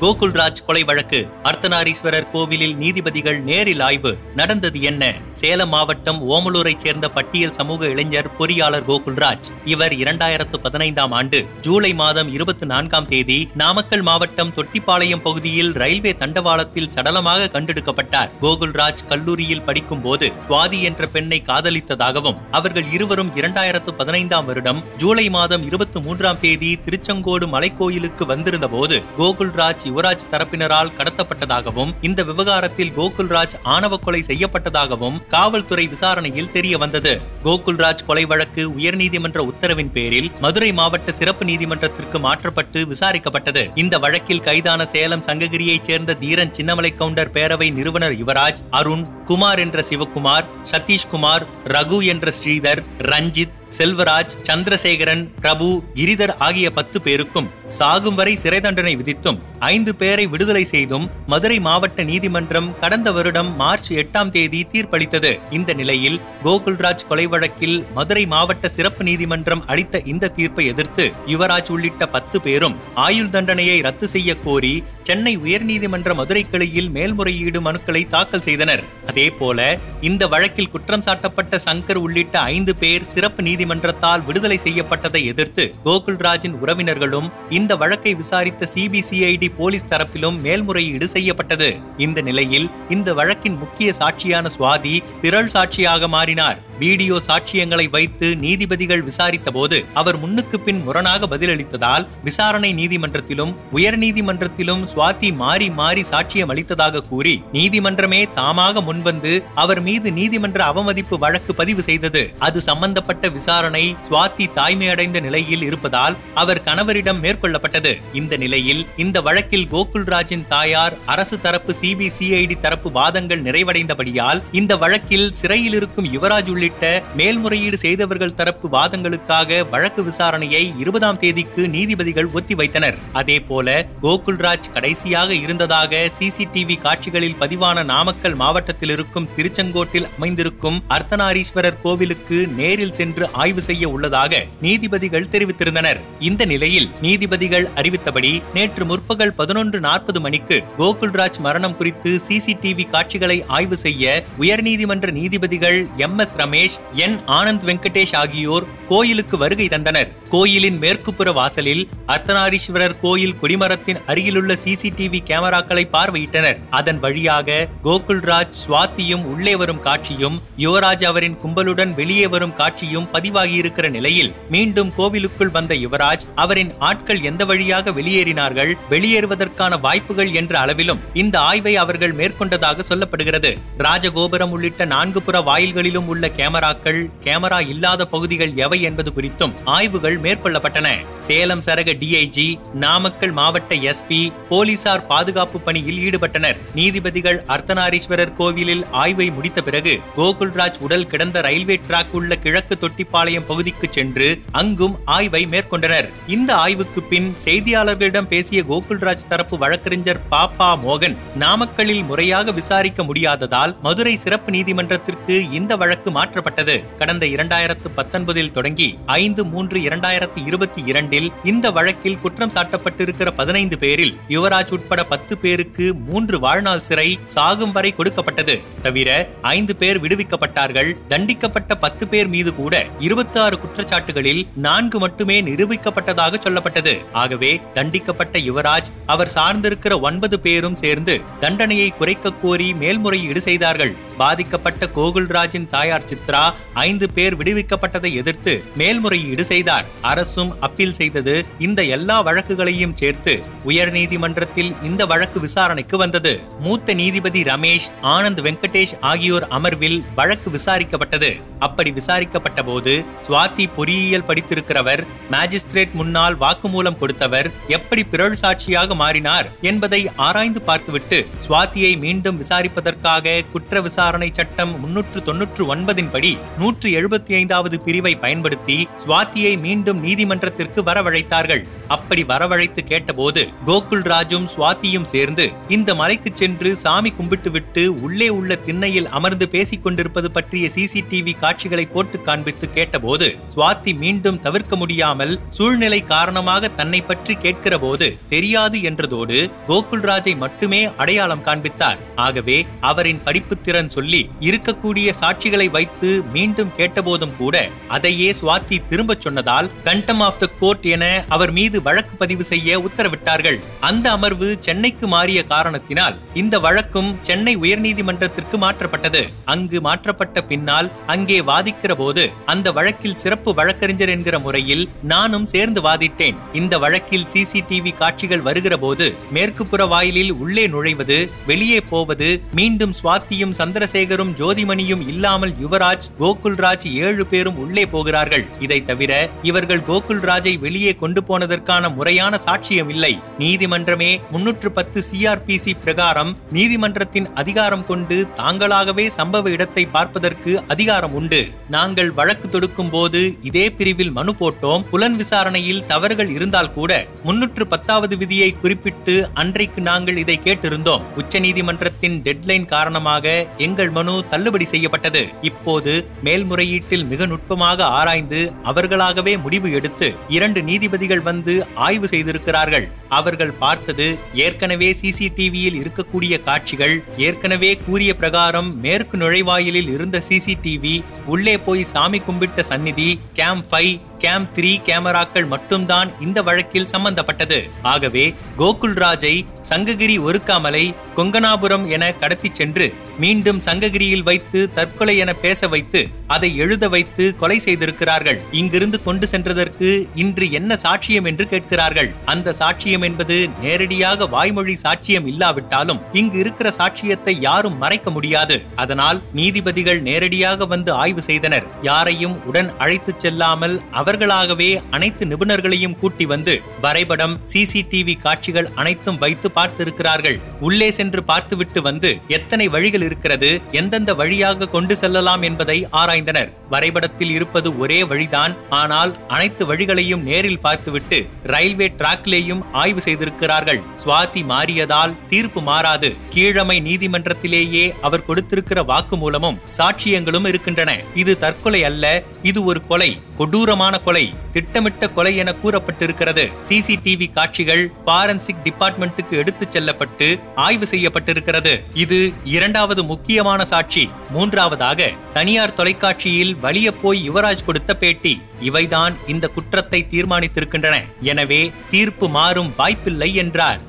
கோகுல்ராஜ் கொலை வழக்கு. அர்த்தநாரீஸ்வரர் கோவிலில் நீதிபதிகள் நேரில் ஆய்வு. நடந்தது என்ன? சேலம் மாவட்டம் ஓமலூரைச் சேர்ந்த பட்டியல் சமூக இளைஞர் பொறியாளர் கோகுல்ராஜ். இவர் இரண்டாயிரத்து பதினைந்தாம் ஆண்டு ஜூலை மாதம் இருபத்தி நான்காம் தேதி நாமக்கல் மாவட்டம் தொட்டிப்பாளையம் பகுதியில் ரயில்வே தண்டவாளத்தில் சடலமாக கண்டெடுக்கப்பட்டார். கோகுல்ராஜ் கல்லூரியில் படிக்கும் போது சுவாதி என்ற பெண்ணை காதலித்ததாகவும் அவர்கள் இருவரும் இரண்டாயிரத்து பதினைந்தாம் வருடம் ஜூலை மாதம் இருபத்தி மூன்றாம் தேதி திருச்செங்கோடு மலைக்கோயிலுக்கு வந்திருந்த போது கோகுல்ராஜ் யுவராஜ் தரப்பினரால் கடத்தப்பட்டதாகவும் இந்த விவகாரத்தில் கோகுல்ராஜ் ஆணவ கொலை செய்யப்பட்டதாகவும் காவல்துறை விசாரணையில் தெரிய வந்தது. கோகுல்ராஜ் கொலை வழக்கு உயர்நீதிமன்ற உத்தரவின் பேரில் மதுரை மாவட்ட சிறப்பு நீதிமன்றத்திற்கு மாற்றப்பட்டு விசாரிக்கப்பட்டது. இந்த வழக்கில் கைதான சேலம் சங்ககிரியைச் சேர்ந்த தீரன் சின்னமலை கவுண்டர் பேரவை நிறுவனர் யுவராஜ் அருண் குமார் என்ற சிவகுமார் சதீஷ்குமார் ரகு என்ற ஸ்ரீதர் ரஞ்சித் செல்வராஜ் சந்திரசேகரன் பிரபு கிரிதர் ஆகிய பத்து பேருக்கும் சாகும் வரை சிறை தண்டனை விதித்தும் ஐந்து பேரை விடுதலை செய்தும் மதுரை மாவட்ட நீதிமன்றம் கடந்த வருடம் மார்ச் எட்டாம் தேதி தீர்ப்பளித்தது. இந்த நிலையில் கோகுல்ராஜ் கொலை வழக்கில் மதுரை மாவட்ட சிறப்பு நீதிமன்றம் அளித்த இந்த தீர்ப்பை எதிர்த்து யுவராஜ் உள்ளிட்ட பத்து பேரும் ஆயுள் தண்டனையை ரத்து செய்ய கோரி சென்னை உயர்நீதிமன்ற மதுரை கிளையில் மேல்முறையீடு மனுக்களை தாக்கல் செய்தனர். அதேபோல இந்த வழக்கில் குற்றம் சாட்டப்பட்ட சங்கர் உள்ளிட்ட ஐந்து பேர் சிறப்பு நீதி நீதிமன்றத்தால் விடுதலை செய்யப்பட்டதை எதிர்த்து கோகுல்ராஜின் உறவினர்களும் இந்த வழக்கை விசாரித்த சிபிசிஐடி போலீஸ் தரப்பிலும் மேல்முறையீடு செய்யப்பட்டது. இந்த நிலையில் இந்த வழக்கின் முக்கிய சாட்சியான சுவாதி பிறல் சாட்சியாக மாறினார். வீடியோ சாட்சியங்களை வைத்து நீதிபதிகள் விசாரித்த போது அவர் முன்னுக்கு பின் முரணாக பதிலளித்ததால் விசாரணை நீதிமன்றத்திலும் உயர் நீதிமன்றத்திலும் சுவாதி மாறி மாறி சாட்சியம் அளித்ததாக கூறி நீதிமன்றமே தாமாக முன்வந்து அவர் மீது நீதிமன்ற அவமதிப்பு வழக்கு பதிவு செய்தது. அது சம்பந்தப்பட்ட விசாரணை சுவாதி தாய்மையடைந்த நிலையில் இருப்பதால் அவர் கணவரிடம் மேற்கொள்ளப்பட்டது. இந்த நிலையில் இந்த வழக்கில் கோகுல்ராஜின் தாயார் அரசு தரப்பு சிபிசிஐடி தரப்பு வாதங்கள் நிறைவடைந்தபடியால் இந்த வழக்கில் சிறையில் இருக்கும் யுவராஜ் உள்ளிட்ட உள்ளிட்ட மேல்முறையீடு செய்தவர்கள் தரப்பு வாதங்களுக்காக வழக்கு விசாரணையை இருபதாம் தேதிக்கு நீதிபதிகள் ஒத்திவைத்தனர் அதேபோல கோகுல்ராஜ் கடைசியாக இருந்ததாக சிசிடிவி காட்சிகளில் பதிவான நாமக்கல் மாவட்டத்தில் இருக்கும் திருச்செங்கோட்டில் அமைந்திருக்கும் அர்த்தநாரீஸ்வரர் கோவிலுக்கு நேரில் சென்று ஆய்வு செய்ய உள்ளதாக நீதிபதிகள் தெரிவித்திருந்தனர். இந்த நிலையில் நீதிபதிகள் அறிவித்தபடி நேற்று முற்பகல் பதினொன்று நாற்பது மணிக்கு கோகுல்ராஜ் மரணம் குறித்து சிசிடிவி காட்சிகளை ஆய்வு செய்ய உயர்நீதிமன்ற நீதிபதிகள் M S Ramesh N Anand Venkatesh ஆகியோர் கோயிலுக்கு வருகை தந்தனர். கோயிலின் மேற்குப்புற வாசலில் அர்த்தநாரீஸ்வரர் கோயில் கொடிமரத்தின் அருகிலுள்ள சிசிடிவி கேமராக்களை பார்வையிட்டனர். அதன் வழியாக கோகுல்ராஜ் சுவாத்தியும் உள்ளே வரும் காட்சியும் யுவராஜ் அவரின் கும்பலுடன் வெளியே வரும் காட்சியும் பதிவாகியிருக்கிற நிலையில் மீண்டும் கோவிலுக்குள் வந்த யுவராஜ் அவரின் ஆட்கள் எந்த வழியாக வெளியேறினார்கள் வெளியேறுவதற்கான வாய்ப்புகள் என்ற அளவிலும் இந்த ஆய்வை அவர்கள் மேற்கொண்டதாக சொல்லப்படுகிறது. ராஜகோபுரம் உள்ளிட்ட நான்கு புற வாயில்களிலும் உள்ள கேமராக்கள் கேமரா இல்லாத பகுதிகள் எவை என்பது குறித்தும் ஆய்வுகள் மேற்கொள்ளப்பட்டன. சேலம் சரக டிஐஜி நாமக்கல் மாவட்ட எஸ்பி போலீசார் பாதுகாப்பு பணியில் ஈடுபட்டனர். நீதிபதிகள் அர்த்தநாரீஸ்வரர் கோவிலில் ஆய்வை முடித்த பிறகு கோகுல்ராஜ் உடல் கிடந்த ரயில்வே டிராக் உள்ள கிழக்கு தொட்டிப்பாளையம் பகுதிக்கு சென்று அங்கும் ஆய்வை மேற்கொண்டனர். இந்த ஆய்வுக்கு பின் செய்தியாளர்களிடம் பேசிய கோகுல்ராஜ் தரப்பு வழக்கறிஞர் பாப்பா மோகன் நாமக்கல்லில் முறையாக விசாரிக்க முடியாததால் மதுரை சிறப்பு நீதிமன்றத்திற்கு இந்த வழக்கு மாற்றப்பட்டது. கடந்த இரண்டாயிரத்து பத்தொன்பதில் தொடங்கி ஐந்து மூன்று இரண்டாயிரத்து இருபத்தி இரண்டில் இந்த வழக்கில் குற்றம் சாட்டப்பட்டிருக்கிற பதினைந்து பேரில் யுவராஜ் உட்பட பத்து பேருக்கு மூன்று வாழ்நாள் சிறை சாகும் வரை கொடுக்கப்பட்டது. தவிர ஐந்து பேர் விடுவிக்கப்பட்டார்கள். தண்டிக்கப்பட்ட பத்து பேர் மீது கூட இருபத்தி ஆறு குற்றச்சாட்டுகளில் நான்கு மட்டுமே நிரூபிக்கப்பட்டதாக சொல்லப்பட்டது. ஆகவே தண்டிக்கப்பட்ட யுவராஜ் அவர் சார்ந்திருக்கிற ஒன்பது பேரும் சேர்ந்து தண்டனையை குறைக்க கோரி மேல்முறையீடு செய்தார்கள். பாதிக்கப்பட்ட கோகுல்ராஜின் தாயார் சித்ரா ஐந்து பேர் விடுவிக்கப்பட்டதை எதிர்த்து மேல்முறையீடு செய்தார். அரசும் அப்பீல் செய்தது இந்த எல்லா வழக்குகளையும் சேர்த்து உயர்நீதிமன்றத்தில் இந்த வழக்கு விசாரணைக்கு வந்தது. மூத்த நீதிபதி ரமேஷ் ஆனந்த் வெங்கடேஷ் ஆகியோர் அமர்வில் வழக்கு விசாரிக்கப்பட்டது. அப்படி விசாரிக்கப்பட்ட போது சுவாதி பொறியியல் படித்திருக்கிறவர் மேஜிஸ்ட்ரேட் முன்னால் வாக்குமூலம் கொடுத்தவர் எப்படி பிறழ் சாட்சியாக மாறினார் என்பதை ஆராய்ந்து பார்த்துவிட்டு சுவாதியை மீண்டும் விசாரிப்பதற்காக குற்ற விசாரணை விசாரணை சட்டம் முன்னூற்று தொன்னூற்று ஒன்பதின் படி நூற்று எழுபத்தி ஐந்தாவது பிரிவை பயன்படுத்தி சுவாத்தியை மீண்டும் நீதிமன்றத்திற்கு வரவழைத்தார்கள். அப்படி வரவழைத்து கேட்டபோது கோகுல் ராஜும் சுவாதியும் சேர்ந்து இந்த மலைக்கு சென்று சாமி கும்பிட்டு விட்டு உள்ளே உள்ள திண்ணையில் அமர்ந்து பேசிக் கொண்டிருப்பது பற்றிய சிசிடிவி காட்சிகளை போட்டு காண்பித்து கேட்டபோது சுவாத்தி மீண்டும் தவிர்க்க முடியாமல் சூழ்நிலை காரணமாக தன்னை பற்றி கேட்கிற போது தெரியாது என்றதோடு கோகுல்ராஜை மட்டுமே அடையாளம் காண்பித்தார். ஆகவே அவரின் படிப்பு திறன் சொல்லி இருக்கக்கூடிய சாட்சிகளை வைத்து மீண்டும் கேட்டபோதும் கூட அதையே சுவாதி திரும்பச் சொன்னதால் கண்டம் ஆஃப் த கோர்ட் என அவர் மீது வழக்கு பதிவு செய்ய உத்தரவிட்டார்கள். அந்த அமர்வு சென்னைக்கு மாறிய காரணத்தினால் இந்த வழக்கும் சென்னை உயர்நீதிமன்றத்திற்கு மாற்றப்பட்டது. அங்கு மாற்றப்பட்ட பின்னால் அங்கே வாதிக்கிற போது அந்த வழக்கில் சிறப்பு வழக்கறிஞர் என்கிற முறையில் நானும் சேர்ந்து வாதிட்டேன். இந்த வழக்கில் சிசிடிவி காட்சிகள் வருகிற போது மேற்கு புற வாயிலில் உள்ளே நுழைவது வெளியே போவது மீண்டும் சுவாத்தியும் சந்திர சந்திரசேகரும் ஜோதிமணியும் இல்லாமல் யுவராஜ் கோகுல்ராஜ் ஏழு பேரும் உள்ளே போகிறார்கள். இதை தவிர இவர்கள் கோகுல்ராஜை வெளியே கொண்டு போனதற்கான முறையான சாட்சியம் இல்லை நீதிமன்றமே முன்னூற்று பத்து சிஆர்பிசி பிரகாரம் நீதிமன்றத்தின் அதிகாரம் கொண்டு தாங்களாகவே சம்பவ இடத்தை பார்ப்பதற்கு அதிகாரம் உண்டு. நாங்கள் வழக்கு தொடுக்கும் போது இதே பிரிவில் மனு போட்டோம். புலன் விசாரணையில் தவறுகள் இருந்தால் கூட முன்னூற்று பத்தாவது விதியை குறிப்பிட்டு அன்றைக்கு நாங்கள் இதை கேட்டிருந்தோம். உச்சநீதிமன்றத்தின் டெட்லைன் காரணமாக எங்கள் மனு தள்ளுபடி செய்யப்பட்டது. இப்போது மேல்முறையீட்டில் மிக நுட்பமாக ஆராய்ந்து அவர்களாகவே முடிவு எடுத்து இரண்டு நீதிபதிகள் வந்து ஆய்வு செய்திருக்கிறார்கள். அவர்கள் பார்த்தது ஏற்கனவே சிசிடிவியில் இருக்கக்கூடிய காட்சிகள் ஏற்கனவே கூறிய பிரகாரம் மேற்கு நுழைவாயிலில் இருந்த சிசிடிவி உள்ளே போய் சாமி கும்பிட்ட சந்நிதி கேம் ஃபைவ் கேம் த்ரீ கேமராக்கள் மட்டும்தான் இந்த வழக்கில் சம்பந்தப்பட்டது. ஆகவே கோகுல்ராஜை சங்ககிரி ஒருக்காமலை கொங்கனாபுரம் என கடத்திச் சென்று மீண்டும் சங்ககிரியில் வைத்து தற்கொலை என பேச வைத்து அதை எழுத வைத்து கொலை செய்திருக்கிறார்கள். இங்கிருந்து கொண்டு சென்றதற்கு இன்று என்ன சாட்சியம் என்று கேட்கிறார்கள். அந்த சாட்சியம் சாட்சியம் என்பது நேரடியாக வாய்மொழி சாட்சியம் இல்லாவிட்டாலும் இங்கு இருக்கிற சாட்சியத்தை யாரும் மறைக்க முடியாது. அதனால் நீதிபதிகள் நேரடியாக வந்து ஆய்வு செய்தனர். யாரையும் உடன் அழைத்துச் செல்லாமல் அவர்களாகவே அனைத்து நிபுணர்களையும் கூட்டி வந்து வரைபடம் சிசிடிவி காட்சிகள் அனைத்தும் வைத்து பார்த்திருக்கிறார்கள். உள்ளே சென்று பார்த்துவிட்டு வந்து எத்தனை வழிகள் இருக்கிறது எந்தெந்த வழியாக கொண்டு செல்லலாம் என்பதை ஆராய்ந்தனர். வரைபடத்தில் இருப்பது ஒரே வழிதான். ஆனால் அனைத்து வழிகளையும் நேரில் பார்த்துவிட்டு ரயில்வே டிராக்லேயும் ஆய்வு செய்திருக்கிறார்கள். சுவாதி மாறியதால் தீர்ப்பு மாறாது. கீழமை நீதிமன்றத்திலேயே அவர் கொடுத்திருக்கிற வாக்குமூலமும் சாட்சியங்களும் இருக்கின்றன. இது தற்கொலை அல்ல. இது ஒரு கொலை. கொடூரமான கொலை. திட்டமிட்ட கொலை என கூறப்பட்டிருக்கிறது. சிசிடிவி காட்சிகள் பாரன்சிக் டிபார்ட்மெண்ட்டுக்கு எடுத்துச் செல்லப்பட்டு ஆய்வு செய்யப்பட்டிருக்கிறது. இது இரண்டாவது முக்கியமான சாட்சி. மூன்றாவதாக தனியார் தொலைக்காட்சியில் வலிய போய் யுவராஜ் கொடுத்த பேட்டி. இவைதான் இந்த குற்றத்தை தீர்மானித்திருக்கின்றன. எனவே தீர்ப்பு மாறும் வாய்ப்பில்லை என்றார்.